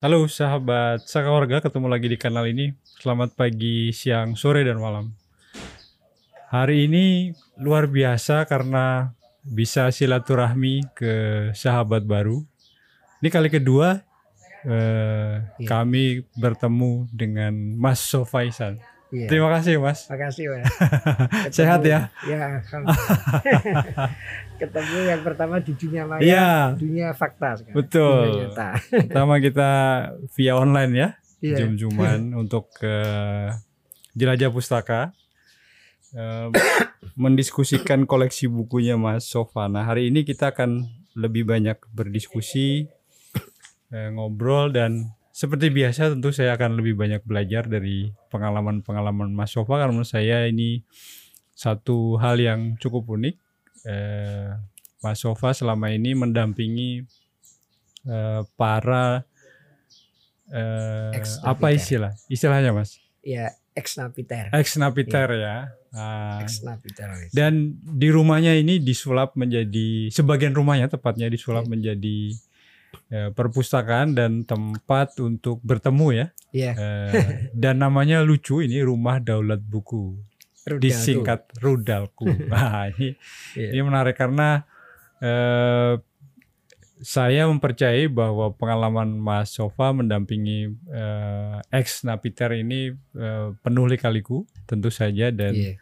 Halo sahabat Sakawarga, ketemu lagi di kanal ini. Selamat pagi, siang, sore, dan malam. Hari ini luar biasa karena bisa silaturahmi ke sahabat baru. Ini kali kedua eh, Iya. kami bertemu dengan Mas Sofaisan. Iya. Terima kasih Mas. Makasih Mas. Sehat ya? Ya. Ketemu yang pertama di dunia maya, Iya, dunia fakta sekarang. Betul. Pertama kita via online ya. Iya. Jum-juman untuk eh, jelajah pustaka eh, mendiskusikan koleksi bukunya Mas Sofa. Nah hari ini kita akan lebih banyak berdiskusi, eh, ngobrol dan seperti biasa tentu saya akan lebih banyak belajar dari pengalaman-pengalaman Mas Sofa karena menurut saya ini satu hal yang cukup unik. Eh, Mas Sofa selama ini mendampingi eh, para eh, apa istilah istilahnya Mas Ya, ex napiter. ex napiter ya Ah, Ex napiter. dan di rumahnya ini disulap menjadi sebagian rumahnya tepatnya disulap Iya. menjadi eh, perpustakaan dan tempat untuk bertemu ya. Iya, Eh, dan namanya lucu ini rumah daulat buku. Rudal disingkat rudalku. Nah ini Iya. ini menarik karena eh, saya mempercayai bahwa pengalaman Mas Sofa mendampingi eh, ex Napiter ini eh, penuh lika-liku tentu saja. Dan Iya.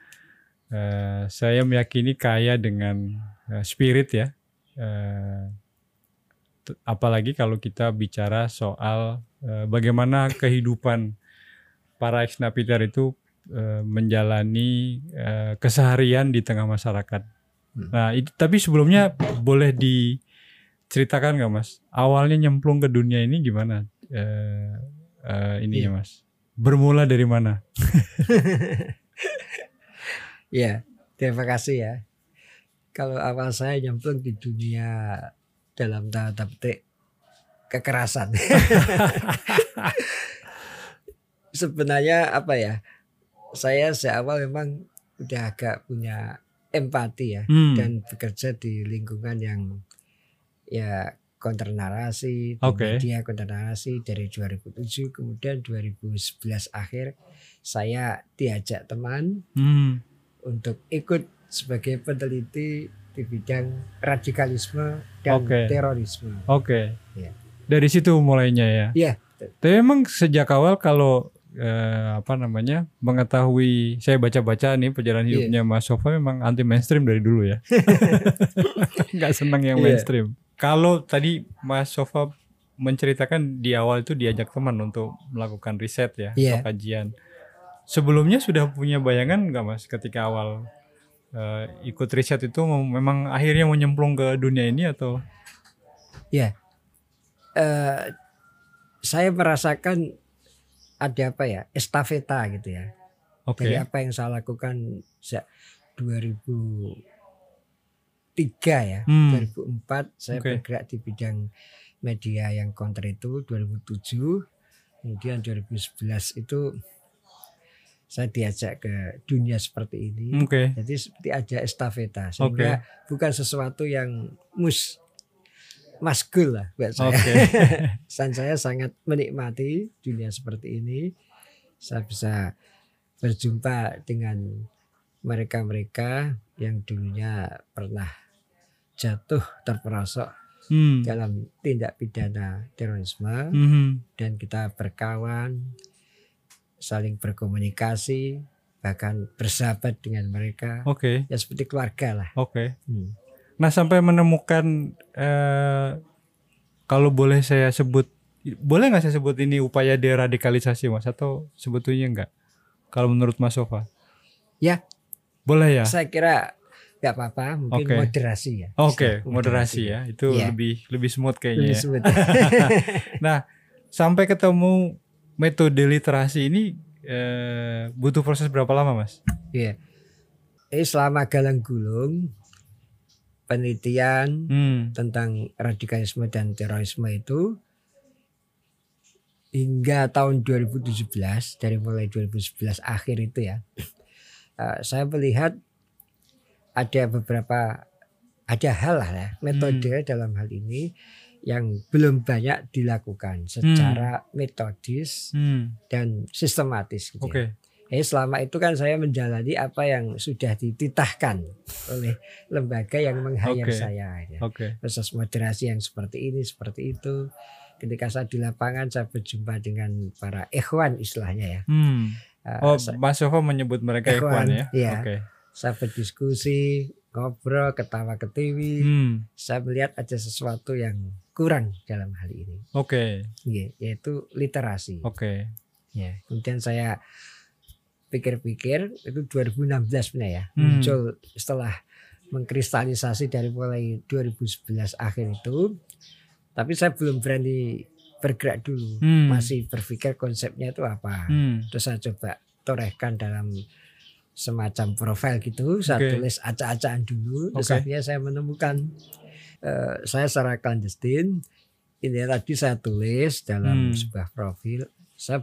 eh, saya meyakini kaya dengan eh, spirit ya. Eh, apalagi kalau kita bicara soal eh, bagaimana kehidupan para ex Napiter itu eh, menjalani eh, keseharian di tengah masyarakat. Hmm. Nah, itu, tapi sebelumnya boleh diceritakan nggak mas? Awalnya nyemplung ke dunia ini gimana? Eh, eh, ininya mas, bermula dari mana? Iya, terima kasih ya. Kalau awal saya nyemplung di dunia dalam tanda petik kekerasan. Sebenarnya apa ya? Saya seawal memang udah agak punya empati ya Hmm, dan bekerja di lingkungan yang ya counter narasi, Oke. media counter narasi dari 2007 kemudian 2011 akhir saya diajak teman hmm, untuk ikut sebagai peneliti di bidang radikalisme dan Oke. terorisme. Oke. Iya. Dari situ mulainya ya. Iya. Tapi memang sejak awal kalau eh, apa namanya mengetahui saya baca-baca nih perjalanan Iya. hidupnya Mas Sofa memang anti mainstream dari dulu ya. Nggak senang yang Iya. mainstream. Kalau tadi Mas Sofa menceritakan di awal itu diajak teman untuk melakukan riset ya atau kajian. Sebelumnya sudah punya bayangan nggak Mas ketika awal eh, ikut riset itu mem- memang akhirnya mau nyemplung ke dunia ini atau Eh, saya merasakan ada apa ya estafeta gitu ya. oke Dari apa yang saya lakukan sejak 2003 ya, Hmm. 2004 saya Oke. bergerak di bidang media yang counter itu 2007, kemudian 2011 itu saya diajak ke dunia seperti ini. oke Jadi seperti ada estafeta sehingga bukan sesuatu yang mus maskul lah buat saya. oke Dan saya sangat menikmati dunia seperti ini. Saya bisa berjumpa dengan mereka-mereka yang dulunya pernah jatuh terperosok Hmm. dalam tindak pidana terorisme Mhm. dan kita berkawan, saling berkomunikasi, bahkan bersahabat dengan mereka. Oke, Ya seperti keluarga lah. oke. Hmm. Nah, sampai menemukan eh, kalau boleh saya sebut boleh nggak saya sebut ini upaya deradikalisasi, Mas atau sebetulnya enggak? Kalau menurut Mas Sofa? Ya. Boleh ya? Saya kira nggak apa-apa, mungkin Oke. moderasi ya. Oke, Istilah moderasi ya. Itu Iya. lebih lebih smooth Lebih kayaknya. ya. smooth. Nah, sampai ketemu metode literasi ini eh, butuh proses berapa lama, Mas? Iya. Ini selama galang gulung penelitian Hmm. tentang radikalisme dan terorisme itu hingga tahun 2017 dari mulai 2011 akhir itu ya eh, saya melihat ada beberapa ada hal lah ya metode dalam hal ini yang belum banyak dilakukan secara metodis Hmm. dan sistematis gitu. Oke. ya. Eh selama itu kan saya menjalani apa yang sudah dititahkan oleh lembaga yang meng-hire Oke. saya. ya. Oke. Proses moderasi yang seperti ini, seperti itu. Ketika saya di lapangan saya berjumpa dengan para ikhwan istilahnya ya. Hmm. Eh, Oh, sa- Mas Sofa menyebut mereka Ikhwan, ikhwan ya? iya. Oke. saya berdiskusi, ngobrol, ketawa ketiwi. Hmm. Saya melihat ada sesuatu yang kurang dalam hal ini, Oke. Ya, yaitu literasi. Oke. Ya, kemudian saya pikir-pikir itu 2016 benar ya Hmm. muncul setelah mengkristalisasi dari mulai 2011 akhir itu tapi saya belum berani bergerak dulu Hmm. masih berpikir konsepnya itu apa Hmm. terus saya coba torehkan dalam semacam profil gitu saya Oke. tulis acak-acakan dulu terus Oke. akhirnya saya menemukan eh, saya secara clandestine ini tadi saya tulis dalam Hmm. sebuah profil saya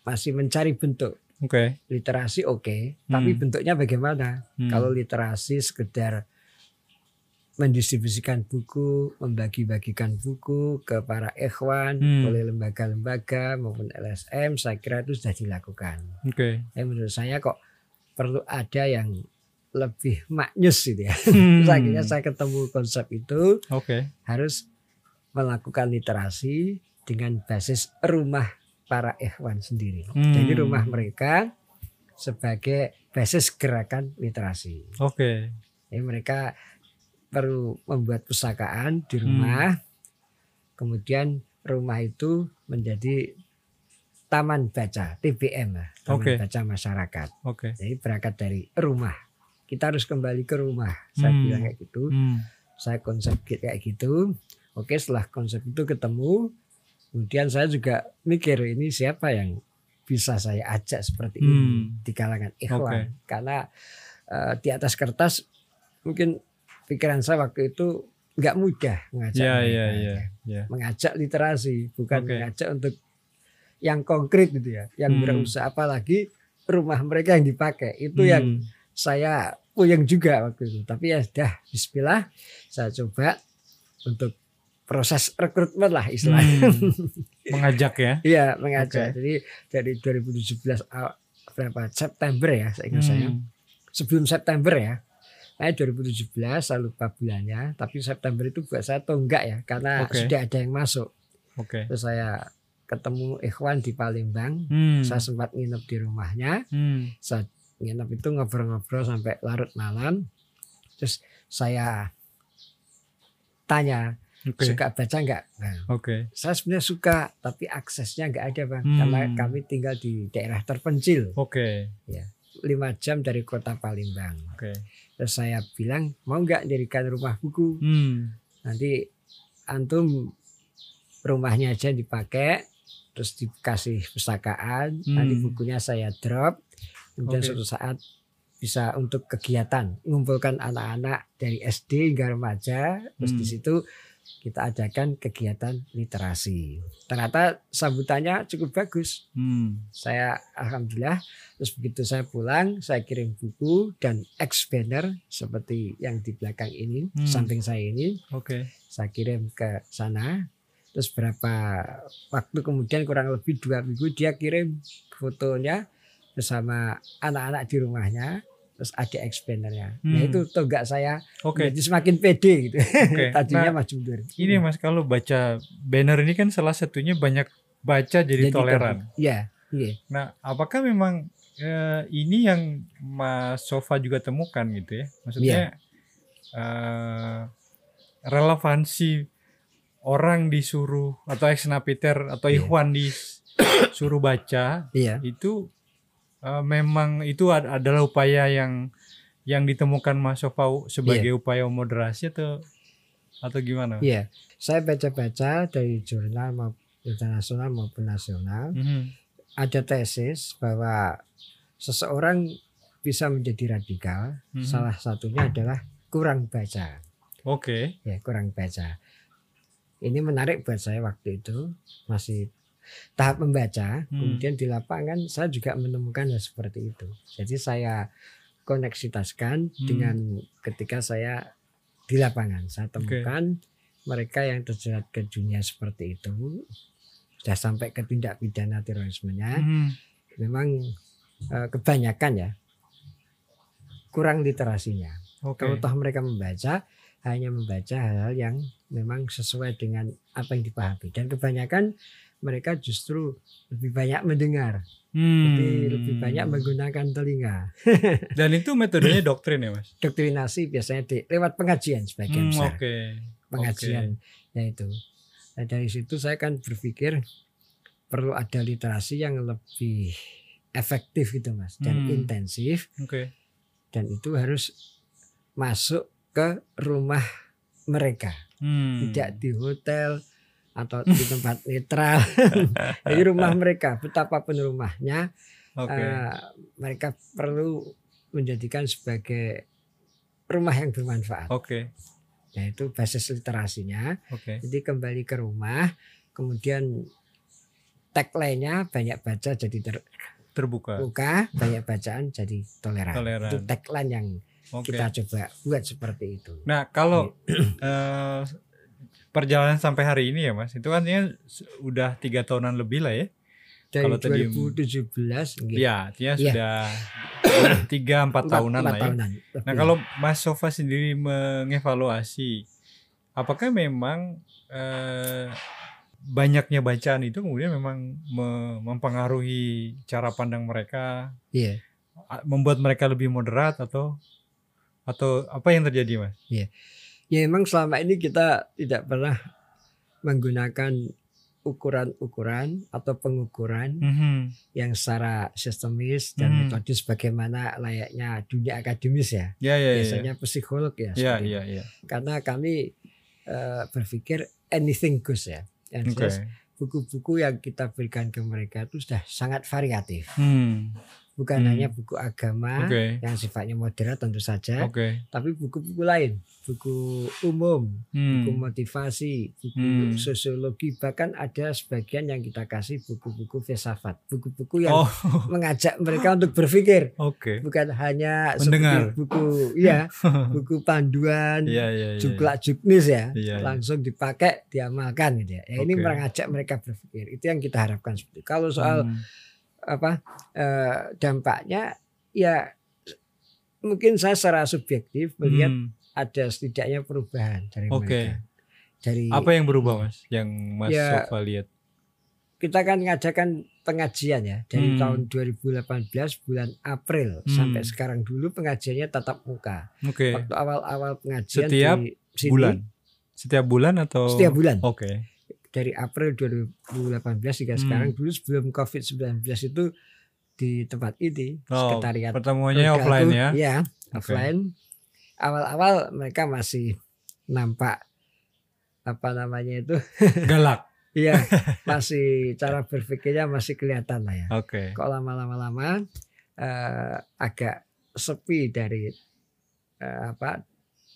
masih mencari bentuk Oke. literasi oke tapi Hmm. bentuknya bagaimana Hmm. kalau literasi sekedar mendistribusikan buku membagi-bagikan buku ke para ikhwan Hmm. oleh lembaga-lembaga maupun LSM saya kira itu sudah dilakukan Oke. Eh, menurut saya kok perlu ada yang lebih maknyus gitu ya Hmm. Terus akhirnya saya ketemu konsep itu Oke. harus melakukan literasi dengan basis rumah para ikhwan sendiri. Hmm. Jadi rumah mereka sebagai basis gerakan literasi. Oke. Jadi mereka perlu membuat pustakaan di Hmm. rumah. Kemudian rumah itu menjadi taman baca, TBM taman Oke. baca masyarakat. Oke. Jadi berangkat dari rumah. Kita harus kembali ke rumah. Saya Hmm. bilang kayak gitu Hmm. saya konsep kayak gitu. Oke, setelah konsep itu ketemu, kemudian saya juga mikir ini siapa yang bisa saya ajak seperti ini Hmm. di kalangan ikhwan. Oke. Karena eh, di atas kertas mungkin pikiran saya waktu itu nggak mudah mengajak Ya, mereka, ya, ya, ya. ya. mengajak literasi, bukan Oke. mengajak untuk yang konkret gitu ya, yang Hmm. berusaha apalagi rumah mereka yang dipakai itu yang Hmm. saya puyeng juga waktu itu. Tapi ya sudah Bismillah saya coba untuk proses rekrutmen lah istilahnya. Hmm. Mengajak ya. Iya mengajak. Oke. Jadi dari 2017 awal- berapa September ya saya ingat saya. Hmm. Sebelum September ya. Nah 2017 saya lupa bulannya. Tapi September itu buat saya tonggak ya. Karena Oke. sudah ada yang masuk. Oke. Terus saya ketemu Ikhwan di Palembang. Hmm. Saya sempat nginep di rumahnya. Hmm. saya nginep itu ngobrol-ngobrol sampai larut malam terus saya tanya Oke. suka baca nggak nah, Oke. saya sebenarnya suka tapi aksesnya nggak ada bang Hmm. karena kami tinggal di daerah terpencil Oke. lima jam dari kota Palembang Oke. terus saya bilang mau nggak dirikan rumah buku Hmm. nanti antum rumahnya aja dipakai terus dikasih pustakaan nanti Hmm. bukunya saya drop kemudian Oke. suatu saat bisa untuk kegiatan mengumpulkan anak-anak dari SD hingga remaja terus di Hmm. situ kita adakan kegiatan literasi ternyata sambutannya cukup bagus Hmm. saya alhamdulillah terus begitu saya pulang saya kirim buku dan ex banner seperti yang di belakang ini Hmm. samping saya ini Oke. saya kirim ke sana terus berapa waktu kemudian kurang lebih dua minggu dia kirim fotonya bersama anak-anak di rumahnya terus ada expandernya nah Hmm. itu tonggak saya Oke. jadi semakin pede gitu Oke. tadinya Nah, maju ini Mas kalau baca banner ini kan salah satunya banyak baca jadi, Jadi toleran. iya iya Nah, apakah memang eh, ini yang Mas Sofa juga temukan gitu ya? Maksudnya Iya. eh, relevansi orang disuruh atau ex napiter atau Iya. ikhwan disuruh baca iya itu eh, memang itu ad- adalah upaya yang yang ditemukan Mas Sofa sebagai upaya moderasi atau atau gimana? iya saya baca-baca dari jurnal maupun internasional maupun nasional Mhm. ada tesis bahwa seseorang bisa menjadi radikal Mhm. salah satunya adalah kurang baca Oke. ya kurang baca ini menarik buat saya waktu itu masih tahap membaca Hmm. kemudian di lapangan saya juga menemukan hal seperti itu jadi saya koneksitaskan Hmm. dengan ketika saya di lapangan saya temukan mereka yang terjerat ke dunia seperti itu sudah sampai ke tindak pidana terorismenya Hmm. memang eh, kebanyakan ya kurang literasinya. Oke. Kalau toh mereka membaca hanya membaca hal-hal yang memang sesuai dengan apa yang dipahami dan kebanyakan mereka justru lebih banyak mendengar, Hmm. lebih lebih banyak menggunakan telinga. Dan itu metodenya doktrin ya, Mas? Doktrinasi biasanya di, lewat pengajian sebagian Hmm, besar. Oke. pengajian ya itu. Nah, dari situ saya kan berpikir perlu ada literasi yang lebih efektif gitu mas dan Hmm. intensif Oke. dan itu harus masuk ke rumah mereka Hmm. tidak di hotel atau di tempat netral jadi rumah mereka betapapun rumahnya Oke. eh, mereka perlu menjadikan sebagai rumah yang bermanfaat Oke. nah itu basis literasinya Oke. Jadi kembali ke rumah, kemudian tagline-nya banyak baca jadi Terbuka. terbuka, banyak bacaan jadi toleran. Toleran. Itu tagline yang Oke. kita coba buat seperti itu. Nah, kalau eh, perjalanan sampai hari ini ya, Mas, itu kan ya udah tiga tahunan lebih lah ya. Dari kalau tadi- Ya,2017 gitu. artinya Iya. sudah tiga empat tahunan lah ya. tahunan Nah, kalau Mas Sofa sendiri mengevaluasi, apakah memang eh, banyaknya bacaan itu kemudian memang me- mempengaruhi cara pandang mereka, Iya. membuat mereka lebih moderat atau atau apa yang terjadi, Mas? Ya memang selama ini kita tidak pernah menggunakan ukuran-ukuran atau pengukuran Mhm. yang secara sistemis dan Hmm. metodis bagaimana layaknya dunia akademis ya. Ya, ya, ya. Biasanya psikolog ya. Ya, itu. ya. karena kami eh, berpikir anything goes ya. Yang jelas buku-buku yang kita berikan ke mereka itu sudah sangat variatif. Hmm. Bukan Hmm. hanya buku agama Oke. yang sifatnya moderat tentu saja, Oke. tapi buku-buku lain, buku umum, buku Hmm. motivasi, buku Hmm. sosiologi, bahkan ada sebagian yang kita kasih buku-buku filsafat, buku-buku yang Oh, mengajak mereka untuk berpikir, oke. bukan hanya Mendengar. seperti buku ya, buku panduan, Iya, iya, iya. juklak juknis ya, Iya, iya. langsung dipakai diamalkan gitu ya. Ya, Ini Oke. mengajak mereka berpikir. Itu yang kita harapkan. Kalau soal Hmm. Apa eh, dampaknya ya mungkin saya secara subjektif melihat Hmm. ada setidaknya perubahan dari Oke. mereka. Dari Apa yang berubah, Mas? Yang Mas Ya, Sofa lihat? kita kan ngajakan pengajian ya Hmm. dari tahun 2018 bulan April Hmm. sampai sekarang dulu pengajiannya tatap muka. Oke. Waktu awal-awal pengajian Setiap di sini, Bulan. Setiap bulan atau Setiap bulan. Oke. Dari April 2018 hingga Hmm. sekarang dulu sebelum COVID-19 itu di tempat ini Oh, sekretariat pertemuannya offline ya. Oke. offline. Awal-awal mereka masih nampak apa namanya itu? Galak. Iya, masih cara berpikirnya masih kelihatan lah ya. Oke. Kok lama-lama lama eh, agak sepi dari eh, apa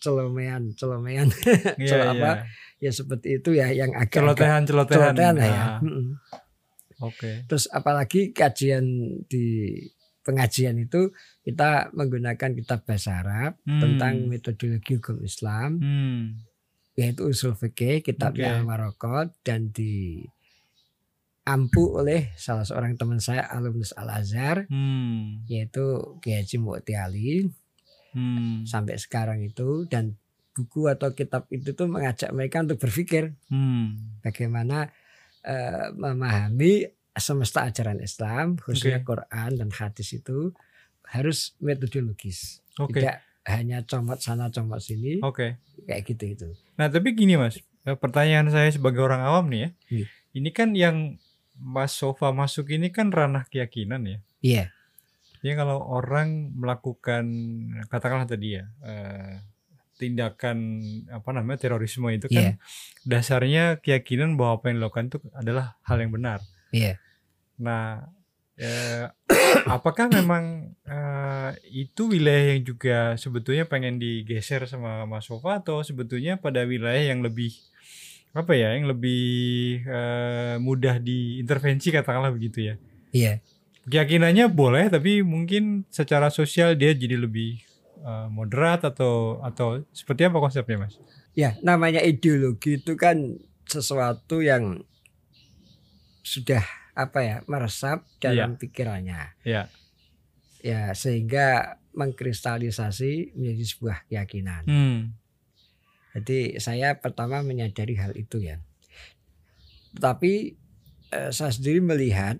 celomean celomean Iya, Celo- iya. apa? ya seperti itu ya yang agak Celotehan-celotehan. celotehan lah ya. Ah. Oke. Terus apalagi kajian di pengajian itu kita menggunakan kitab bahasa Arab Hmm. tentang metodologi hukum Islam Hmm. yaitu usul fikih kitabnya Oke. Al-Maraqat dan di ampu oleh salah seorang teman saya alumnus Al Azhar Hmm. yaitu Kiai Haji Mu'ti Ali Hmm. sampai sekarang itu dan buku atau kitab itu tuh mengajak mereka untuk berpikir Hmm. bagaimana eh, memahami semesta ajaran Islam khususnya Quran dan hadis itu harus metodologis Oke. tidak hanya comot sana comot sini Oke. kayak gitu itu Nah, tapi gini Mas, Eh, pertanyaan saya sebagai orang awam nih ya. Iya. Ini kan yang Mas Sofa masuk ini kan ranah keyakinan ya. iya Jadi kalau orang melakukan katakanlah tadi ya eh, tindakan apa namanya terorisme itu kan Iya. dasarnya keyakinan bahwa apa yang dilakukan itu adalah hal yang benar. iya Nah, eh, apakah memang eh, itu wilayah yang juga sebetulnya pengen digeser sama Mas Sofa atau sebetulnya pada wilayah yang lebih apa ya, yang lebih eh, mudah diintervensi katakanlah begitu ya? iya keyakinannya boleh tapi mungkin secara sosial dia jadi lebih uh, moderat atau atau seperti apa konsepnya mas? Ya, namanya ideologi itu kan sesuatu yang sudah apa ya meresap dalam pikirannya. Ya. Ya, sehingga mengkristalisasi menjadi sebuah keyakinan. Hmm. Jadi saya pertama menyadari hal itu ya. Tapi eh, saya sendiri melihat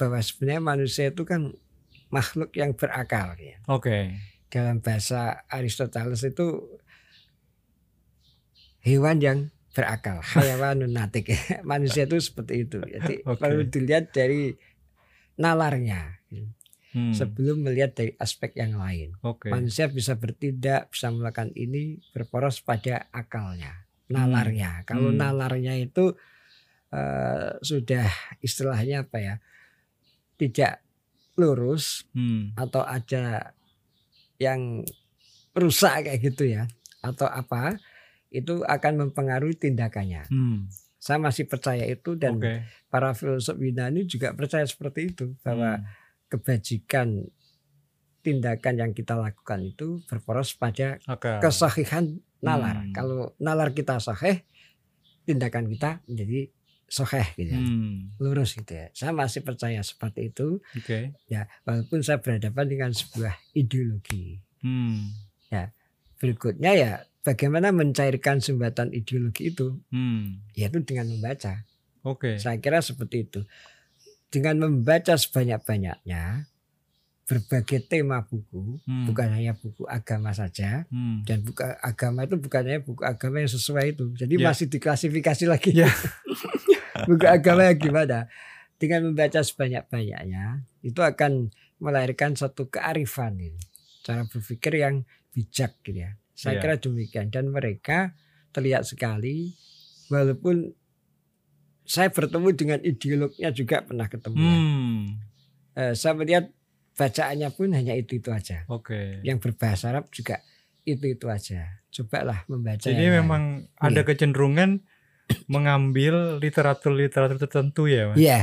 bahwa sebenarnya manusia itu kan makhluk yang berakal ya. Oke. Dalam bahasa Aristoteles itu hewan yang berakal, hayawanun natik. manusia itu seperti itu. Jadi Oke. perlu dilihat dari nalarnya Hmm. sebelum melihat dari aspek yang lain. Oke. Manusia bisa bertindak, bisa melakukan ini berporos pada akalnya, nalarnya. Kalau Hmm. nalarnya itu eh, sudah istilahnya apa ya, tidak lurus Hmm. atau ada yang rusak kayak gitu ya, atau apa, itu akan mempengaruhi tindakannya. Hmm. Saya masih percaya itu dan Oke. para filsuf Yunani juga percaya seperti itu bahwa Hmm. kebajikan tindakan yang kita lakukan itu berporos pada Akal. kesahihan nalar. Hmm. Kalau nalar kita sahih, tindakan kita menjadi sahih gitu ya. Hmm. Lurus gitu ya. Saya masih percaya seperti itu Oke. ya, walaupun saya berhadapan dengan sebuah ideologi. Hmm. Berikutnya ya bagaimana mencairkan sumbatan ideologi itu Hmm. yaitu dengan membaca. Oke. Saya kira seperti itu. Dengan membaca sebanyak-banyaknya berbagai tema buku, Hmm. bukan hanya buku agama saja Hmm. dan buku agama itu bukan hanya buku agama yang sesuai itu. Jadi Ya. masih diklasifikasi lagi. Ya. buku agama yang gimana? Dengan membaca sebanyak-banyaknya itu akan melahirkan satu kearifan ini. Cara berpikir yang bijak gitu ya. Saya Ya. kira demikian dan mereka terlihat sekali walaupun saya bertemu dengan ideolognya juga pernah ketemu. ya. Hmm. Eh, saya melihat bacaannya pun hanya itu-itu aja. Oke. Yang berbahasa Arab juga itu-itu aja. Cobalah membaca Jadi yang lain. memang ada Iya. kecenderungan mengambil literatur-literatur tertentu ya, Mas? Iya,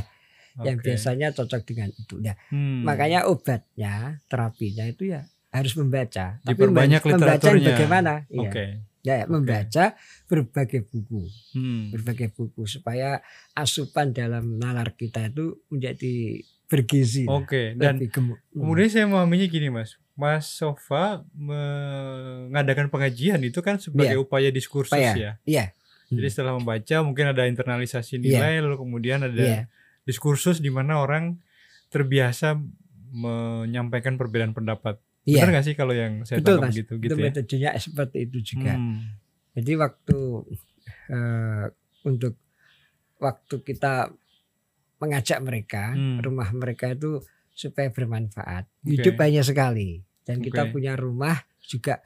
yang Oke. biasanya cocok dengan itu. Nah, Hmm. makanya obatnya, terapinya itu ya harus membaca. Tapi Diperbanyak mem- membaca yang bagaimana? Iya. Oke. Ya, membaca berbagai buku, Hmm. berbagai buku supaya asupan dalam nalar kita itu menjadi bergizi. lah, Oke. Dan lebih gemuk. Hmm. kemudian saya memahaminya gini, Mas. Mas Sofa mengadakan pengajian itu kan sebagai upaya diskursus Upaya. ya. Iya. Jadi Hmm. setelah membaca mungkin ada internalisasi Iya. nilai lalu kemudian ada Iya. diskursus di mana orang terbiasa menyampaikan perbedaan pendapat. Iya. Benar nggak sih kalau yang saya Betul, tangkap Mas. gitu Itu ya? metodenya seperti itu juga. Hmm. Jadi waktu eh, untuk waktu kita mengajak mereka, Hmm. rumah mereka itu supaya bermanfaat. Oke. Hidup banyak sekali dan kita Oke. punya rumah juga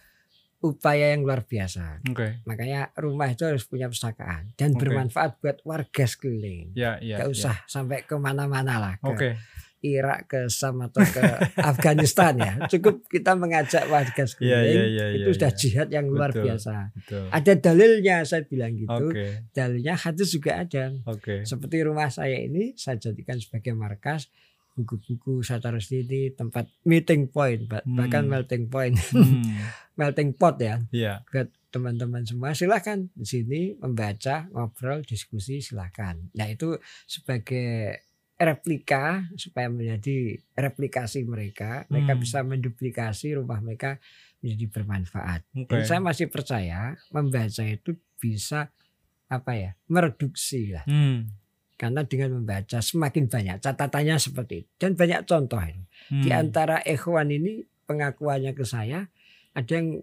upaya yang luar biasa. Oke. Makanya rumah itu harus punya pustakaan dan Oke. bermanfaat buat warga sekeliling. Ya, ya. Gak ya. usah sampai ke mana-mana lah ke Oke. Irak, ke Sam atau ke Afghanistan ya. Cukup kita mengajak warga sekeliling iya, iya, itu sudah jihad yang luar Betul. biasa. Betul. Ada dalilnya saya bilang gitu. Oke. Dalilnya hadis juga ada. Oke. Seperti rumah saya ini saya jadikan sebagai markas buku-buku saya taruh di sini tempat meeting point Hmm. bahkan melting point Hmm. melting pot ya Iya. buat teman-teman semua silahkan di sini membaca ngobrol diskusi silahkan nah itu sebagai replika supaya menjadi replikasi mereka mereka Hmm. bisa menduplikasi rumah mereka menjadi bermanfaat Oke. dan saya masih percaya membaca itu bisa apa ya mereduksi lah Hmm. Karena dengan membaca semakin banyak catatannya seperti itu dan banyak contoh ini. Di Hmm. antara ikhwan ini pengakuannya ke saya ada yang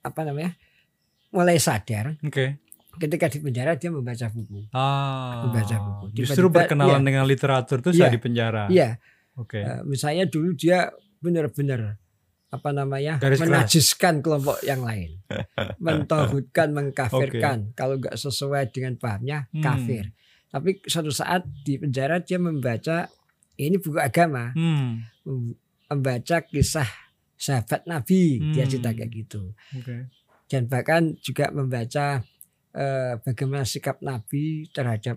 apa namanya mulai sadar Oke. ketika di penjara dia membaca buku. Ah. Membaca buku. Justru Tiba-tiba, berkenalan iya. dengan literatur itu saat Iya. di penjara. Iya, Oke. eh, misalnya dulu dia benar-benar apa namanya Garis keras. menajiskan kelompok yang lain, mentauhidkan, mengkafirkan. Kalau nggak sesuai dengan pahamnya Hmm. kafir. Tapi suatu saat di penjara dia membaca ini buku agama. Hmm. membaca kisah sahabat Nabi dia Hmm. cerita kayak gitu Oke. dan bahkan juga membaca eh, bagaimana sikap Nabi terhadap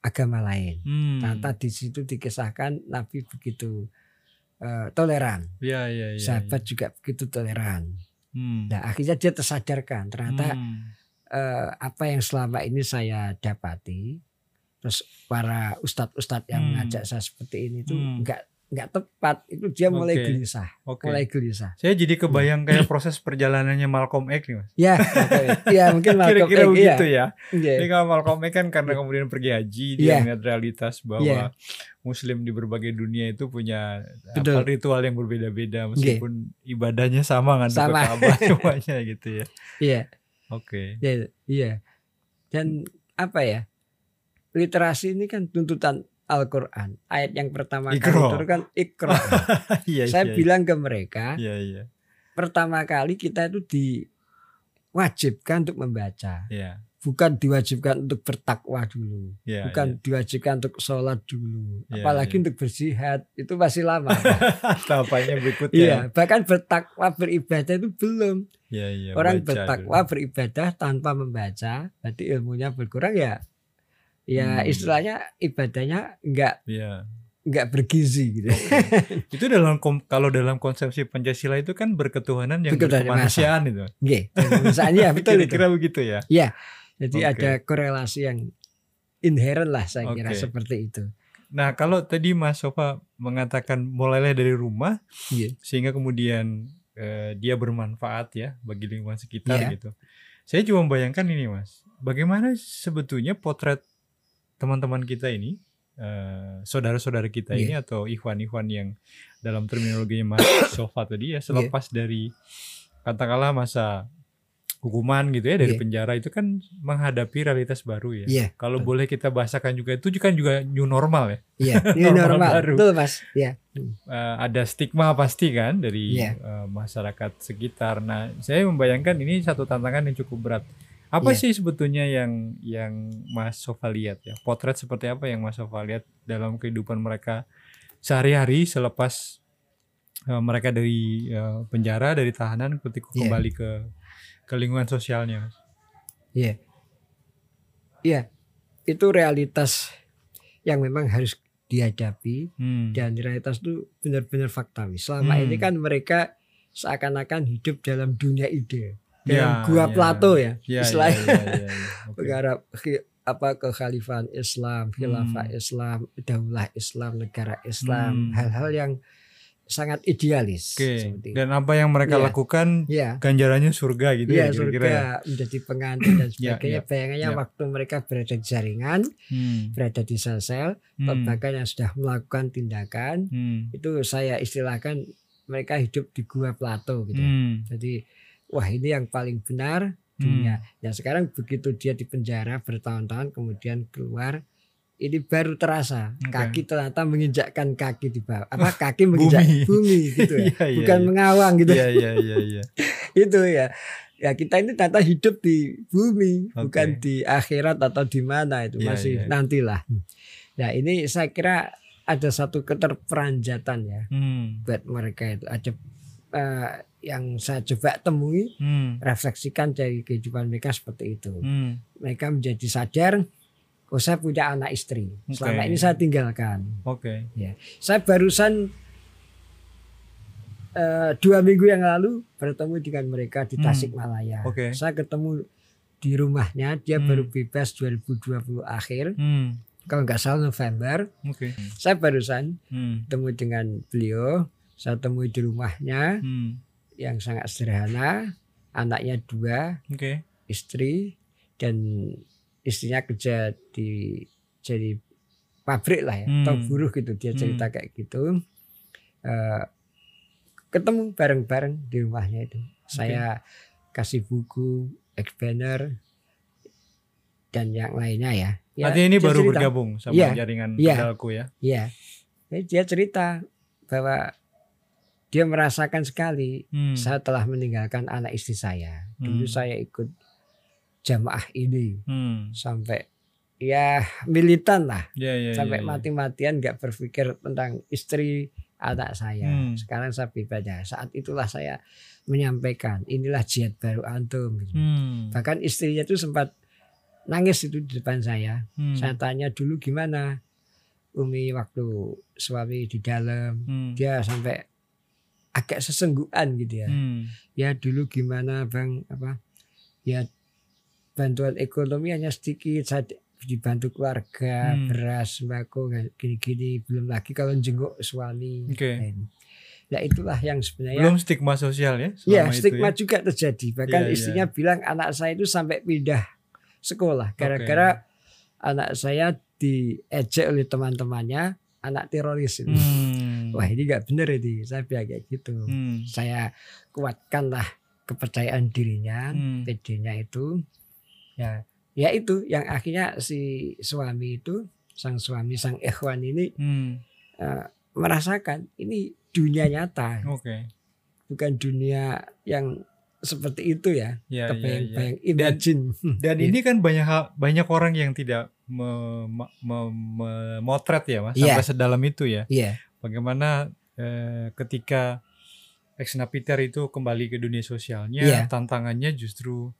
agama lain. Hmm. Ternyata di situ dikisahkan Nabi begitu eh, toleran, Iya, iya, iya. sahabat juga begitu toleran. Hmm. Nah akhirnya dia tersadarkan ternyata Hmm. Eh, apa yang selama ini saya dapati, terus para ustadz-ustadz yang Hmm. mengajak saya seperti ini tuh Hmm. nggak nggak tepat. Itu dia mulai Oke. gelisah, Oke. mulai gelisah. Saya jadi kebayang kayak proses perjalanannya Malcolm X nih, Mas. Ya, oke. ya mungkin Malcolm Kira-kira X, begitu iya. ya. Iya. Jadi kalau Malcolm X kan karena kemudian pergi haji, dia Iya. melihat realitas bahwa Iya. Muslim di berbagai dunia itu punya Betul. apa, ritual yang berbeda-beda meskipun ibadahnya sama kan Sama. Ka'bah semuanya gitu ya. Iya, Oke. iya, iya. Dan apa ya? Literasi ini kan tuntutan Al-Qur'an. Ayat yang pertama kali Iqra. itu kan Iqra. Iya Saya iya, bilang ke mereka, Iya iya. pertama kali kita itu diwajibkan untuk membaca. Iya. Bukan diwajibkan untuk bertakwa dulu. Iya. Bukan diwajibkan untuk sholat dulu. Iya, Apalagi iya. untuk berjihad. Itu masih lama. iya. Tahapannya berikutnya. Iya, bahkan bertakwa beribadah itu belum. Iya iya. Orang bertakwa dulu. beribadah tanpa membaca, berarti ilmunya berkurang ya. Ya Hmm. istilahnya ibadahnya enggak Iya. enggak bergizi gitu. Itu dalam kalau dalam konsepsi Pancasila itu kan berketuhanan yang berkemanusiaan itu. Nggih, misalnya ya betul. Kira-kira begitu ya. Jadi Oke. ada korelasi yang inherent lah saya kira Oke. seperti itu. Nah, kalau tadi Mas Sofa mengatakan mulailah dari rumah Iya. sehingga kemudian eh, dia bermanfaat ya bagi lingkungan sekitar Iya. gitu. Saya cuma membayangkan ini, Mas. Bagaimana sebetulnya potret teman-teman kita ini, eh, saudara-saudara kita Iya. ini atau ikhwan-ikhwan yang dalam terminologinya Mas Sofa tadi ya, selepas dari katakanlah masa hukuman gitu ya dari Iya. penjara itu kan menghadapi realitas baru ya. Iya. Kalau boleh kita bahasakan juga itu kan juga new normal ya. Iya, ini Normal normal. baru. Betul, Mas. Iya. Eh, ada stigma pasti kan dari Iya. eh, masyarakat sekitar. Nah, saya membayangkan ini satu tantangan yang cukup berat. Apa Iya. sih sebetulnya yang yang Mas Sofa lihat ya? Potret seperti apa yang Mas Sofa lihat dalam kehidupan mereka sehari-hari selepas eh, mereka dari eh, penjara, dari tahanan ketika Iya. kembali ke ke lingkungan sosialnya. Mas? Iya. Iya. Itu realitas yang memang harus dihadapi Hmm. dan realitas itu benar-benar faktawi. Selama Hmm. ini kan mereka seakan-akan hidup dalam dunia ide, Ya, dalam gua ya. Plato ya, Ya, ya, istilahnya ya, ya, ya. Oke. mengharap khi- apa kekhalifahan Islam, khilafah Hmm. Islam, daulah Islam, negara Islam, Hmm. hal-hal yang sangat idealis. Oke. itu. Dan apa yang mereka Iya. lakukan Iya. ganjarannya surga gitu Iya ya kira-kira ya. surga menjadi pengantin dan Iya, sebagainya. iya, Bayangannya iya. waktu mereka berada di jaringan, Hmm. berada di sel-sel, Hmm. lembaga yang sudah melakukan tindakan, Hmm. itu saya istilahkan mereka hidup di gua Plato gitu. Hmm. Jadi wah ini yang paling benar dunia. Nah sekarang begitu dia di penjara bertahun-tahun kemudian keluar ini baru terasa Oke. kaki ternyata menginjakkan kaki di bawah apa kaki menginjak Bumi. bumi, gitu ya Iya, iya, bukan iya. mengawang gitu Iya iya iya iya. itu ya ya kita ini ternyata hidup di bumi Oke. bukan di akhirat atau di mana itu Iya, masih iya. nantilah nah ini saya kira ada satu keterperanjatan ya Hmm. buat mereka itu ada eh, yang saya coba temui Hmm. refleksikan dari kehidupan mereka seperti itu Hmm. mereka menjadi sadar oh saya punya anak istri selama Oke. ini saya tinggalkan Oke. saya barusan eh, dua minggu yang lalu bertemu dengan mereka di Hmm. Tasikmalaya. Oke. Saya ketemu di rumahnya, dia Hmm. baru bebas 2020 akhir, Hmm. kalau nggak salah November. Oke. Saya barusan Hmm. ketemu dengan beliau, saya temui di rumahnya Hmm. yang sangat sederhana, anaknya dua, Oke. istri dan istrinya kerja di jadi pabrik lah ya Hmm. atau buruh gitu dia cerita kayak gitu Eh, ketemu bareng-bareng di rumahnya itu saya kasih buku expander dan yang lainnya ya, ya Artinya ini baru cerita. bergabung sama Iya. jaringan Iya. pedalku ya. Iya. Jadi dia cerita bahwa dia merasakan sekali Hmm. saya telah meninggalkan anak istri saya. Dulu Hmm. saya ikut jamaah ini Hmm. sampai ya militan lah Ya ya. sampai ya, ya. mati-matian nggak berpikir tentang istri anak saya. Hmm. Sekarang saya beribadah. Saat itulah saya menyampaikan inilah jihad baru antum. gitu. Hmm. Bahkan istrinya itu sempat nangis itu di depan saya. Hmm. Saya tanya dulu gimana Umi waktu suami di dalam Hmm. dia sampai agak sesenggukan gitu ya. Hmm. Ya dulu gimana bang apa? Ya bantuan ekonomi hanya sedikit saya dibantu keluarga Hmm. beras sembako gini-gini belum lagi kalau jenguk suami. Oke. Nah itulah yang sebenarnya Belum stigma sosial ya? Ya, itu stigma ya? juga terjadi. Bahkan Iya, istrinya bilang anak saya itu sampai pindah sekolah gara-gara anak saya diejek oleh teman-temannya anak teroris itu. Hmm. Wah ini nggak benar ini. Saya bilang kayak gitu. Hmm. Saya kuatkanlah kepercayaan dirinya, Hmm. PD-nya itu. Ya, ya itu yang akhirnya si suami itu, sang suami, sang ikhwan ini Hmm. eh, merasakan ini dunia nyata, Oke. bukan dunia yang seperti itu ya. Ya, ya, ya. kebayang-bayang imagine Dan Iya. ini kan banyak hal- banyak orang yang tidak me- me- me- memotret ya mas Iya. sampai sedalam itu ya. iya Bagaimana eh, ketika ex napiter itu kembali ke dunia sosialnya, Iya. tantangannya justru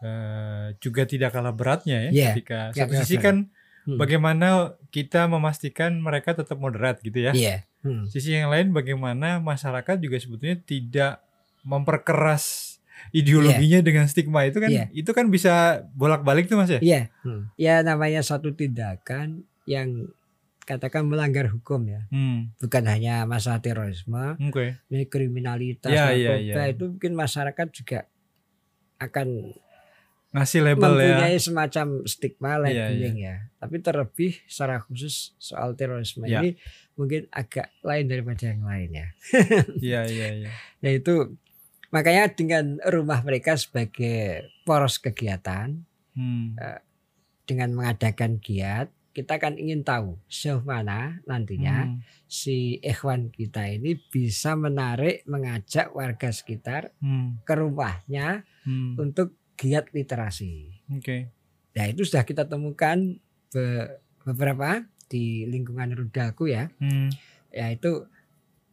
eh, juga tidak kalah beratnya ya. Iya, Ketika tidak satu kalah sisi kan Hmm. bagaimana kita memastikan mereka tetap moderat gitu ya. iya Hmm. Sisi yang lain bagaimana masyarakat juga sebetulnya tidak memperkeras ideologinya dengan stigma itu kan Iya. itu kan bisa bolak-balik tuh Mas ya? iya Hmm. ya namanya satu tindakan yang katakan melanggar hukum ya Hmm, bukan hanya masalah terorisme ini kriminalitas Iya, iya, narkoba iya. itu mungkin masyarakat juga akan Ngasih label ya. mempunyai semacam stigma Iya, labeling ya tapi terlebih secara khusus soal terorisme Iya. ini mungkin agak lain daripada yang lain ya Iya, iya, iya. yaitu makanya dengan rumah mereka sebagai poros kegiatan Hmm. dengan mengadakan giat kita kan ingin tahu sejauh mana nantinya Hmm. si ikhwan kita ini bisa menarik mengajak warga sekitar Hmm. ke rumahnya Hmm. untuk giat literasi. Oke. Nah itu sudah kita temukan be- beberapa di lingkungan rudalku ya, Hmm. yaitu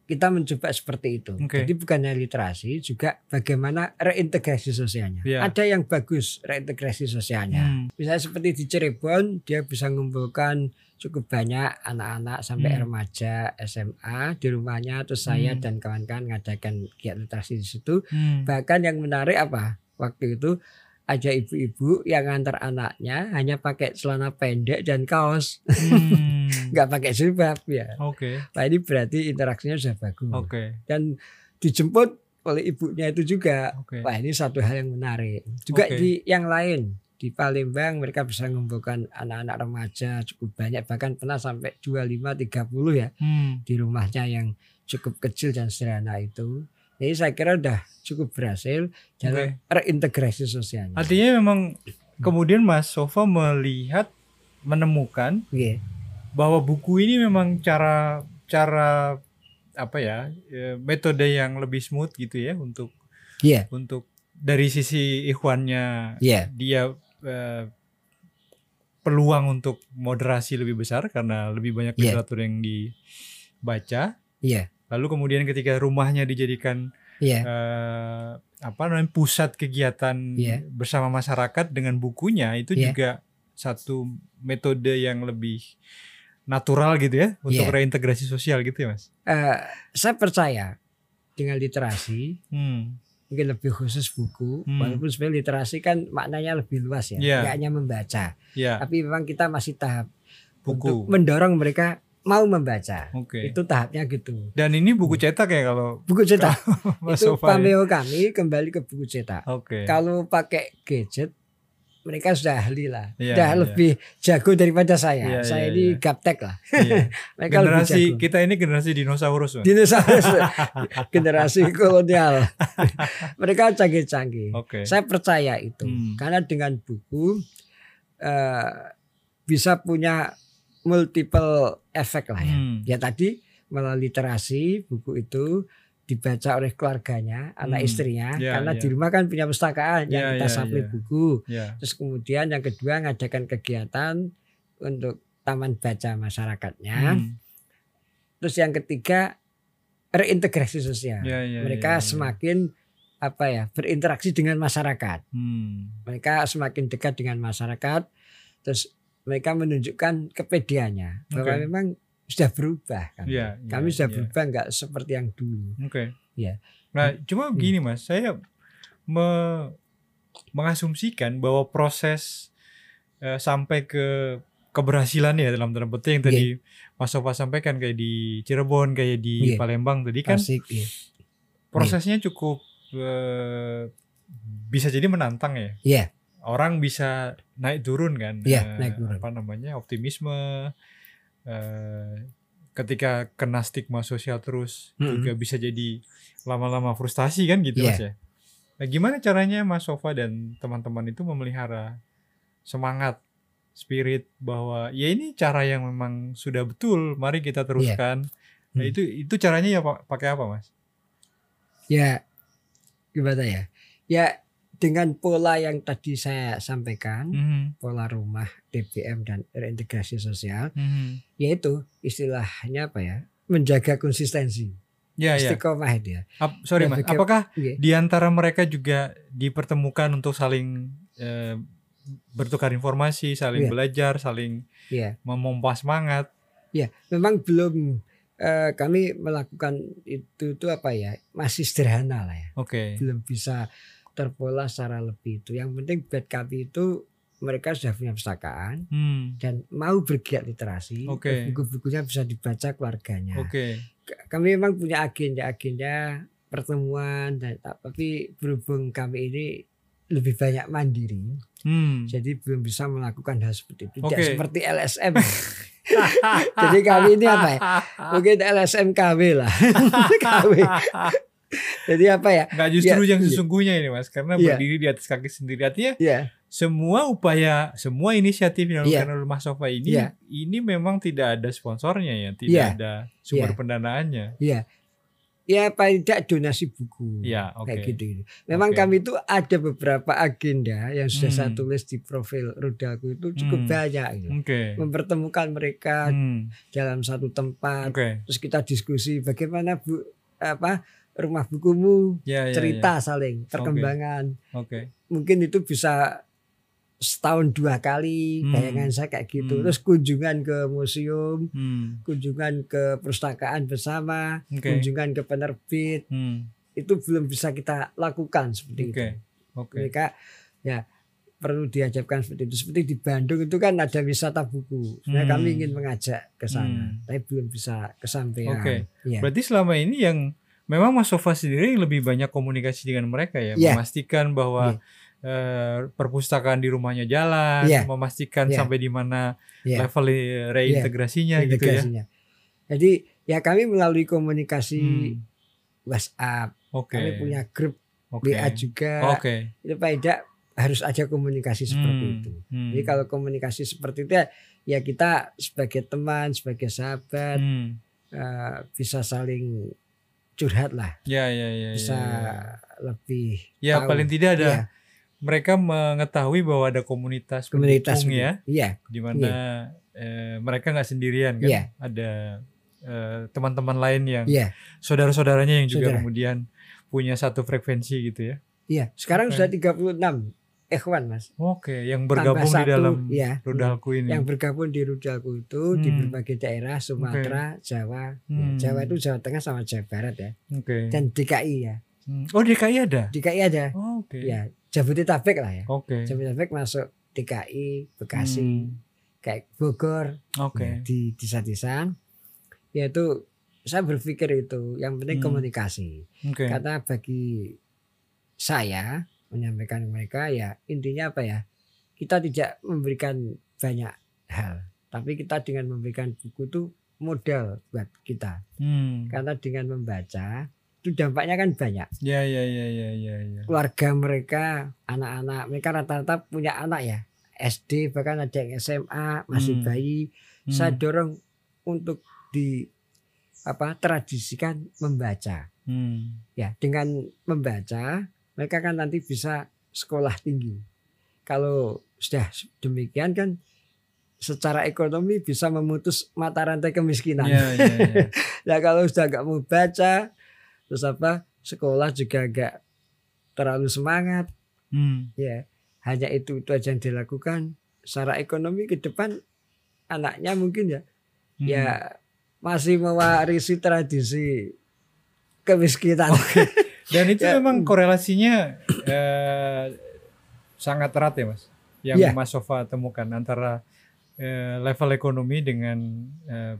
kita mencoba seperti itu. Oke. Jadi bukan hanya literasi, juga bagaimana reintegrasi sosialnya. Iya. Ada yang bagus reintegrasi sosialnya. Hmm. Misalnya seperti di Cirebon, dia bisa mengumpulkan cukup banyak anak-anak sampai Hmm. remaja SMA di rumahnya, terus saya Hmm. dan kawan-kawan ngadakan giat literasi di situ. Hmm. Bahkan yang menarik apa? Waktu itu ada ibu-ibu yang ngantar anaknya hanya pakai celana pendek dan kaos, Hmm. nggak pakai jilbab ya. Oke. Nah ini berarti interaksinya sudah bagus. Oke. Dan dijemput oleh ibunya itu juga. Oke. Wah ini satu hal yang menarik. Juga Oke. di yang lain di Palembang mereka bisa mengumpulkan anak-anak remaja cukup banyak bahkan pernah sampai 25 30 ya Hmm. di rumahnya yang cukup kecil dan sederhana itu. Jadi saya kira udah cukup berhasil dalam reintegrasi sosialnya. Artinya memang kemudian Mas Sofa melihat menemukan Iya. bahwa buku ini memang cara cara apa ya eh, metode yang lebih smooth gitu ya untuk Iya. untuk dari sisi ikhwannya Iya. dia eh, peluang untuk moderasi lebih besar karena lebih banyak Iya. literatur yang dibaca Iya. Lalu kemudian ketika rumahnya dijadikan Iya. eh, apa namanya pusat kegiatan Iya. bersama masyarakat dengan bukunya itu Iya. juga satu metode yang lebih natural gitu ya untuk Iya. reintegrasi sosial gitu ya mas. Eh, saya percaya dengan literasi Hmm. mungkin lebih khusus buku Hmm. walaupun sebenarnya literasi kan maknanya lebih luas ya nggak hanya membaca Ya tapi memang kita masih tahap buku. untuk mendorong mereka mau membaca Oke. itu tahapnya gitu Dan ini buku cetak ya kalau buku cetak itu ya? pameo kami kembali ke buku cetak Oke. kalau pakai gadget mereka sudah ahli lah Iya, sudah iya. lebih jago daripada saya Iya, saya iya, ini iya. gaptek lah Iya. mereka lebih Generasi jago kita ini generasi dinosaurus mas. dinosaurus generasi kolonial mereka canggih-canggih Oke. saya percaya itu Hmm. karena dengan buku eh, bisa punya multiple efek lah ya Hmm. ya tadi melalui literasi buku itu dibaca oleh keluarganya anak Hmm. istrinya Ya, karena ya. di rumah kan punya pustakaan yang Ya, kita ya, supply ya. buku Ya. terus kemudian yang kedua ngadakan kegiatan untuk taman baca masyarakatnya Hmm. terus yang ketiga reintegrasi sosial ya, ya, mereka ya. semakin apa ya berinteraksi dengan masyarakat Hmm. mereka semakin dekat dengan masyarakat terus mereka menunjukkan kepediannya bahwa Oke. memang sudah berubah kan Iya, iya, kami sudah iya. berubah nggak seperti yang dulu Oke. Iya. Nah, cuma Hmm. gini Mas, saya me- mengasumsikan bahwa proses eh, sampai ke keberhasilan ya dalam tanda petik yang tadi Mas Sofa sampaikan kayak di Cirebon, kayak di Iya. Palembang tadi kan Asik, iya. prosesnya cukup eh, bisa jadi menantang ya. Iya. Orang bisa naik turun kan. Iya, eh, naik turun. Apa namanya? optimisme eh, ketika kena stigma sosial terus Mm-mm. juga bisa jadi lama-lama frustasi kan gitu Iya. Mas ya. Nah, gimana caranya Mas Sofa dan teman-teman itu memelihara semangat spirit bahwa ya ini cara yang memang sudah betul, mari kita teruskan. Nah, Hmm. itu itu caranya ya Pak pakai apa, Mas? Ya gimana ya? Ya dengan pola yang tadi saya sampaikan, Mhm, pola rumah, TPM dan reintegrasi sosial, mhm. yaitu istilahnya apa ya? Menjaga konsistensi. Ya, ya. Istiqomah ya. Ap- sorry Ya, Mas, apakah Iya. di antara mereka juga dipertemukan untuk saling eh, bertukar informasi, saling Iya. belajar, saling Iya. memompa semangat? Ya, memang belum eh, kami melakukan itu itu apa ya? Masih sederhana lah ya. Oke. Belum bisa terpola secara lebih itu. Yang penting buat kami itu mereka sudah punya perpustakaan Hmm. dan mau bergiat literasi. Oke. Buku-bukunya bisa dibaca keluarganya. Oke. K- Kami memang punya agenda-agenda pertemuan dan tapi berhubung kami ini lebih banyak mandiri, Hmm. jadi belum bisa melakukan hal seperti itu. Tidak Oke. seperti LSM. Jadi kami ini apa ya? Mungkin LSM KW lah. KW. Jadi apa ya? Nggak justru Ya, yang iya. sesungguhnya ini mas, karena Iya. berdiri di atas kaki sendiri. Artinya Ya, semua upaya, semua inisiatif yang Iya. dilakukan oleh Mas Sofa ini, Iya. ini memang tidak ada sponsornya ya, tidak Iya. ada sumber Iya. pendanaannya. ya. Ya paling tidak donasi buku. Ya, oke. Kayak gitu. Memang Oke. kami itu ada beberapa agenda yang sudah saya Hmm. tulis di profil rudalku itu cukup Hmm. banyak gitu. Oke. Mempertemukan mereka Hmm. dalam satu tempat Oke. terus kita diskusi bagaimana bu apa rumah bukumu Ya, ya, cerita saling perkembangan ya. Oke. mungkin itu bisa setahun dua kali Hmm. bayangan saya kayak gitu Hmm. terus kunjungan ke museum Hmm. kunjungan ke perpustakaan bersama Oke. kunjungan ke penerbit Hmm. itu belum bisa kita lakukan seperti Oke. itu Oke. mereka ya perlu diajarkan seperti itu seperti di Bandung itu kan ada wisata buku Hmm. kami ingin mengajak ke sana Hmm. tapi belum bisa kesampaian Oke. Iya. Berarti selama ini yang memang Mas Sofa sendiri lebih banyak komunikasi dengan mereka ya, Iya. memastikan bahwa eh, perpustakaan di rumahnya jalan, Iya. memastikan Iya. sampai di mana Iya. level reintegrasinya gitu ya. Jadi ya kami melalui komunikasi Hmm. WhatsApp, Oke. kami punya grup Oke. WA juga. Oke. Itu tidak harus ada komunikasi seperti Hmm. itu. Hmm. Jadi kalau komunikasi seperti itu ya, ya kita sebagai teman, sebagai sahabat Hmm. eh, bisa saling curhat lah, Ya ya ya. bisa ya, lebih ya. Ya, tahu. paling tidak ada Iya, mereka mengetahui bahwa ada komunitas komunitas ya, Iya, di mana eh, mereka nggak sendirian kan, Iya. ada eh, teman-teman lain yang iya, saudara-saudaranya yang juga Saudara. kemudian punya satu frekuensi gitu ya. iya. Sekarang sudah 36 ikhwan Mas. Oke, yang Tambah bergabung di satu, dalam ya. rudalku ini. yang bergabung di Rudalku itu di Hmm. berbagai daerah Sumatera, Jawa, ya, Hmm. Jawa itu Jawa Tengah sama Jawa Barat ya, Oke. dan DKI ya, Hmm. Oh, DKI ada. DKI ada, Oh, Oke. ya Jabodetabek lah ya, Oke. Jabodetabek masuk DKI, Bekasi, Hmm. kayak Bogor, Oke. ya, di desa-desa, yaitu saya berpikir itu yang penting Hmm. komunikasi, Oke. karena bagi saya menyampaikan ke mereka ya intinya apa ya, kita tidak memberikan banyak hal, tapi kita dengan memberikan buku itu modal buat kita. Hmm. Karena dengan membaca itu dampaknya kan banyak. Ya ya ya ya ya ya. Keluarga mereka, anak-anak mereka rata-rata punya anak ya. SD bahkan ada yang SMA masih Hmm. bayi. Hmm. Saya dorong untuk di apa tradisikan membaca. Hmm. Ya, dengan membaca mereka kan nanti bisa sekolah tinggi. Kalau sudah demikian kan secara ekonomi bisa memutus mata rantai kemiskinan. Ya ya ya. Nah kalau sudah nggak mau baca, terus apa sekolah juga nggak terlalu semangat, Hmm. ya hanya itu itu aja yang dilakukan. Secara ekonomi ke depan anaknya mungkin ya, Hmm. ya masih mewarisi tradisi kemiskinan. Dan itu Ya. memang korelasinya eh, sangat erat ya mas. Yang Iya. Mas Sofa temukan antara eh, level ekonomi dengan eh,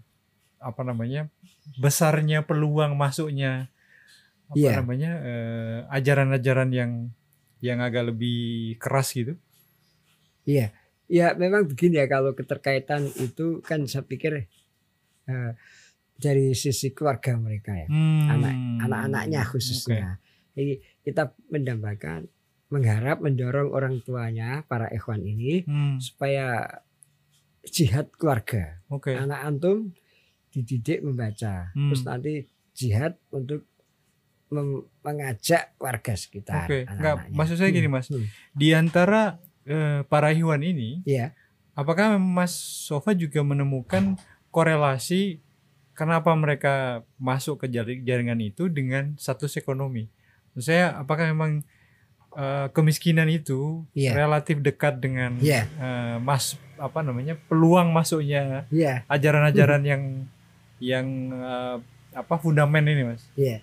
apa namanya besarnya peluang masuknya apa Iya. namanya eh, ajaran-ajaran yang yang agak lebih keras gitu. Iya, ya memang begini ya kalau keterkaitan itu kan saya pikir eh, dari sisi keluarga mereka ya, anak anak-anaknya khususnya. Jadi kita mendambakan, mengharap, mendorong orang tuanya para ikhwan ini Hmm, supaya jihad keluarga. Oke. Anak antum dididik membaca, Hmm. terus nanti jihad untuk mengajak warga sekitar. Enggak anak-anaknya. maksud saya gini Hmm, Mas. hmm. Di antara eh, para hewan ini, Iya, apakah Mas Sofa juga menemukan korelasi kenapa mereka masuk ke jaring- jaringan itu dengan status ekonomi? Saya apakah memang eh, kemiskinan itu Iya. relatif dekat dengan Iya. eh, mas apa namanya peluang masuknya iya, ajaran-ajaran yang yang eh, apa fundament ini Mas? iya.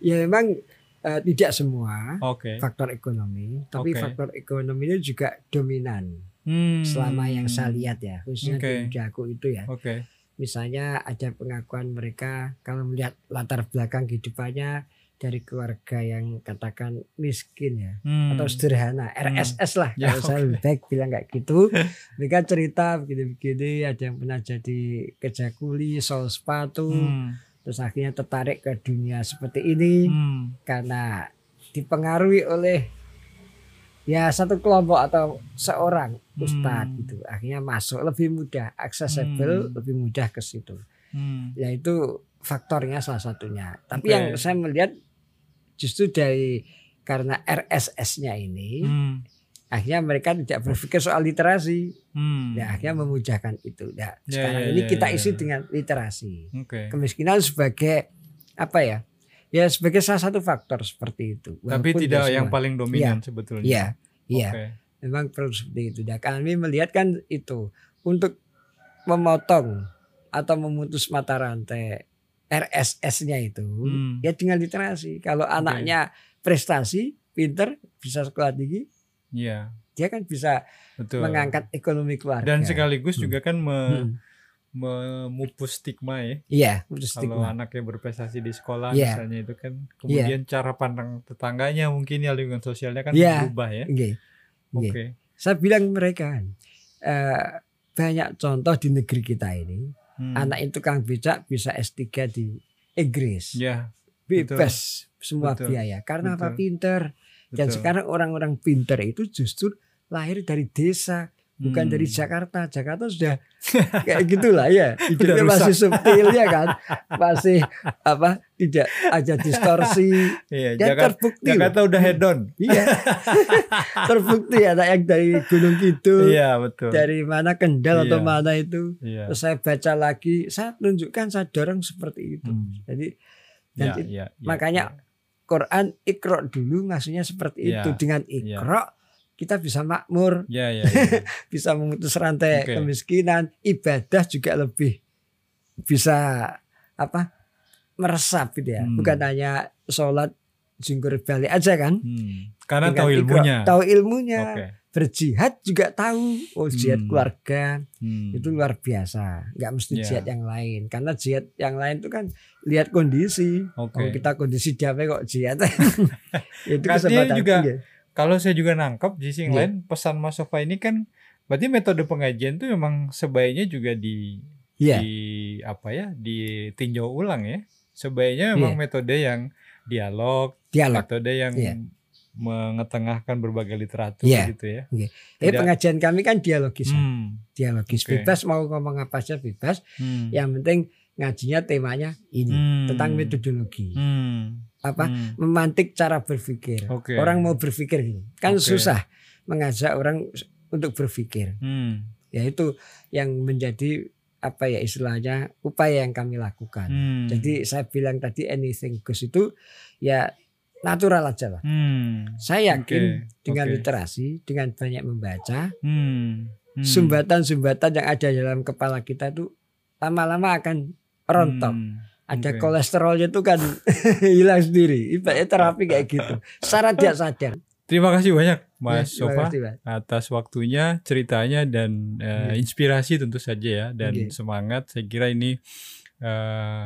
Ya memang eh, tidak semua Oke. faktor ekonomi, tapi Oke. faktor ekonomi ini juga dominan Hmm. selama yang saya lihat ya, khususnya Oke. di Jaku itu ya. Oke. Misalnya ada pengakuan mereka kalau melihat latar belakang kehidupannya dari keluarga yang katakan miskin ya Hmm. atau sederhana RSS lah Ya, kalau saya lebih baik bilang kayak gitu mereka cerita begini-begini ada yang pernah jadi kerja kuli sol sepatu Hmm. terus akhirnya tertarik ke dunia seperti ini Hmm. karena dipengaruhi oleh ya satu kelompok atau seorang ustadz Hmm. gitu akhirnya masuk lebih mudah accessible Hmm. lebih mudah ke situ Hmm. ya itu faktornya salah satunya tapi Oke. yang saya melihat justru dari karena RSS-nya ini Hmm. akhirnya mereka tidak berpikir soal literasi Hmm. ya akhirnya memudahkan itu nah, Ya, sekarang ya, ini ya, kita ya, isi ya. dengan literasi Oke. kemiskinan sebagai apa ya ya sebagai salah satu faktor seperti itu Tapi Walaupun tidak yang semua. paling dominan sebetulnya. iya iya Oke. memang perlu seperti itu dan kami melihat kan itu untuk memotong atau memutus mata rantai RSS-nya itu Hmm. ya dengan literasi kalau anaknya prestasi pinter bisa sekolah tinggi Iya, dia kan bisa betul. mengangkat ekonomi keluarga Dan sekaligus Hmm. juga kan me- Hmm. Memupus stigma ya. iya putus Kalau anaknya berprestasi di sekolah Iya. misalnya itu kan kemudian cara pandang tetangganya mungkin ya lingkungan sosialnya kan Iya. berubah ya. Nggih, nggih. Oke. saya bilang mereka eh, banyak contoh di negeri kita ini Hmm. anak itu kang becak bisa S3 di Inggris Ya, bebas semua Betul. biaya karena apa Betul. pinter dan betul. sekarang orang-orang pinter itu justru lahir dari desa bukan Hmm. dari Jakarta Jakarta sudah kayak gitulah ya hidupnya rusak. masih subtil ya kan masih apa tidak ada distorsi Iya, dan Jakarta, terbukti loh. Jakarta udah head on. iya terbukti anak yang dari Gunung Kidul Iya, betul. dari mana Kendal atau Iya. mana itu Iya. terus saya baca lagi saya tunjukkan saya dorong seperti itu Hmm. jadi Ya, ya, ya, makanya ya. Quran ikro dulu maksudnya seperti Iya, itu dengan iya. ikro kita bisa makmur Ya, ya, ya. bisa memutus rantai Oke. kemiskinan ibadah juga lebih bisa apa meresap gitu ya Hmm. bukan hanya sholat jungkur balik aja kan Hmm. Karena Dengan tahu ikro, ilmunya. tahu ilmunya Oke. berjihad juga tahu oh jihad Hmm. keluarga Hmm. itu luar biasa nggak mesti Ya. jihad yang lain karena jihad yang lain itu kan lihat kondisi Oke. kalau kita kondisi damai kok jihad itu kesempatan juga iya. Kalau saya juga nangkep di sisi yang Iya. lain pesan Mas Sofa ini kan berarti metode pengajian itu memang sebaiknya juga di Iya. di apa ya ditinjau ulang ya. Sebaiknya memang Iya. metode yang dialog, dialog metode yang Iya. mengetengahkan berbagai literatur Iya. gitu ya. Tapi Tidak- pengajian kami kan dialogis, Hmm. dialogis Oke. bebas mau ngomong apa aja bebas. Hmm. Yang penting ngajinya temanya ini Hmm. tentang metodologi, Hmm. Apa Hmm. memantik cara berpikir. Oke. Orang mau berpikir kan Oke. susah mengajak orang untuk berpikir. Hmm. Ya itu yang menjadi apa ya istilahnya upaya yang kami lakukan. Hmm. Jadi saya bilang tadi anything goes itu ya natural aja lah. Hmm. Saya yakin Oke, dengan oke. literasi, dengan banyak membaca, Hmm. Hmm. sumbatan-sumbatan yang ada dalam kepala kita itu lama-lama akan rontok, Hmm. Ada Oke. kolesterolnya itu kan hilang sendiri. Ibaratnya terapi kayak gitu. Secara tidak sadar. Terima kasih banyak Mas Ya, Sofa kasih, Mas. atas waktunya, ceritanya dan eh, Oke. inspirasi tentu saja ya dan Oke. semangat. Saya kira ini eh,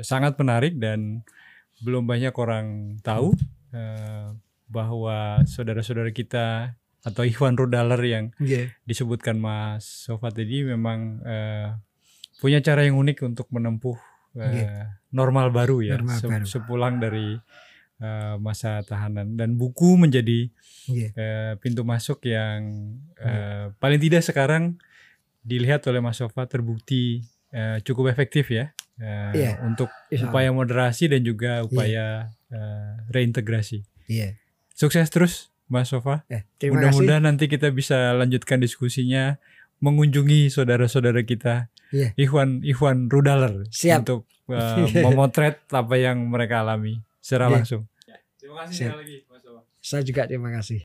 sangat menarik dan belum banyak orang tahu eh, bahwa saudara-saudara kita atau Ikhwan Rudaler yang Iya. disebutkan Mas Sofa tadi memang eh, punya cara yang unik untuk menempuh Oke. normal baru ya Normal se- baru. sepulang dari eh, masa tahanan dan buku menjadi Iya. eh, pintu masuk yang eh, paling tidak sekarang dilihat oleh Mas Sofa terbukti eh, cukup efektif ya Iya. untuk upaya moderasi dan juga upaya eh, reintegrasi. Iya. Sukses terus Mas Sofa. Eh. Mudah-mudahan nanti kita bisa lanjutkan diskusinya mengunjungi saudara-saudara kita Iya. Ikhwan Ikhwan Rudaler Siap. untuk uh, memotret apa yang mereka alami secara Iya. langsung. Terima kasih Siap. sekali lagi Mas. Saya juga terima kasih.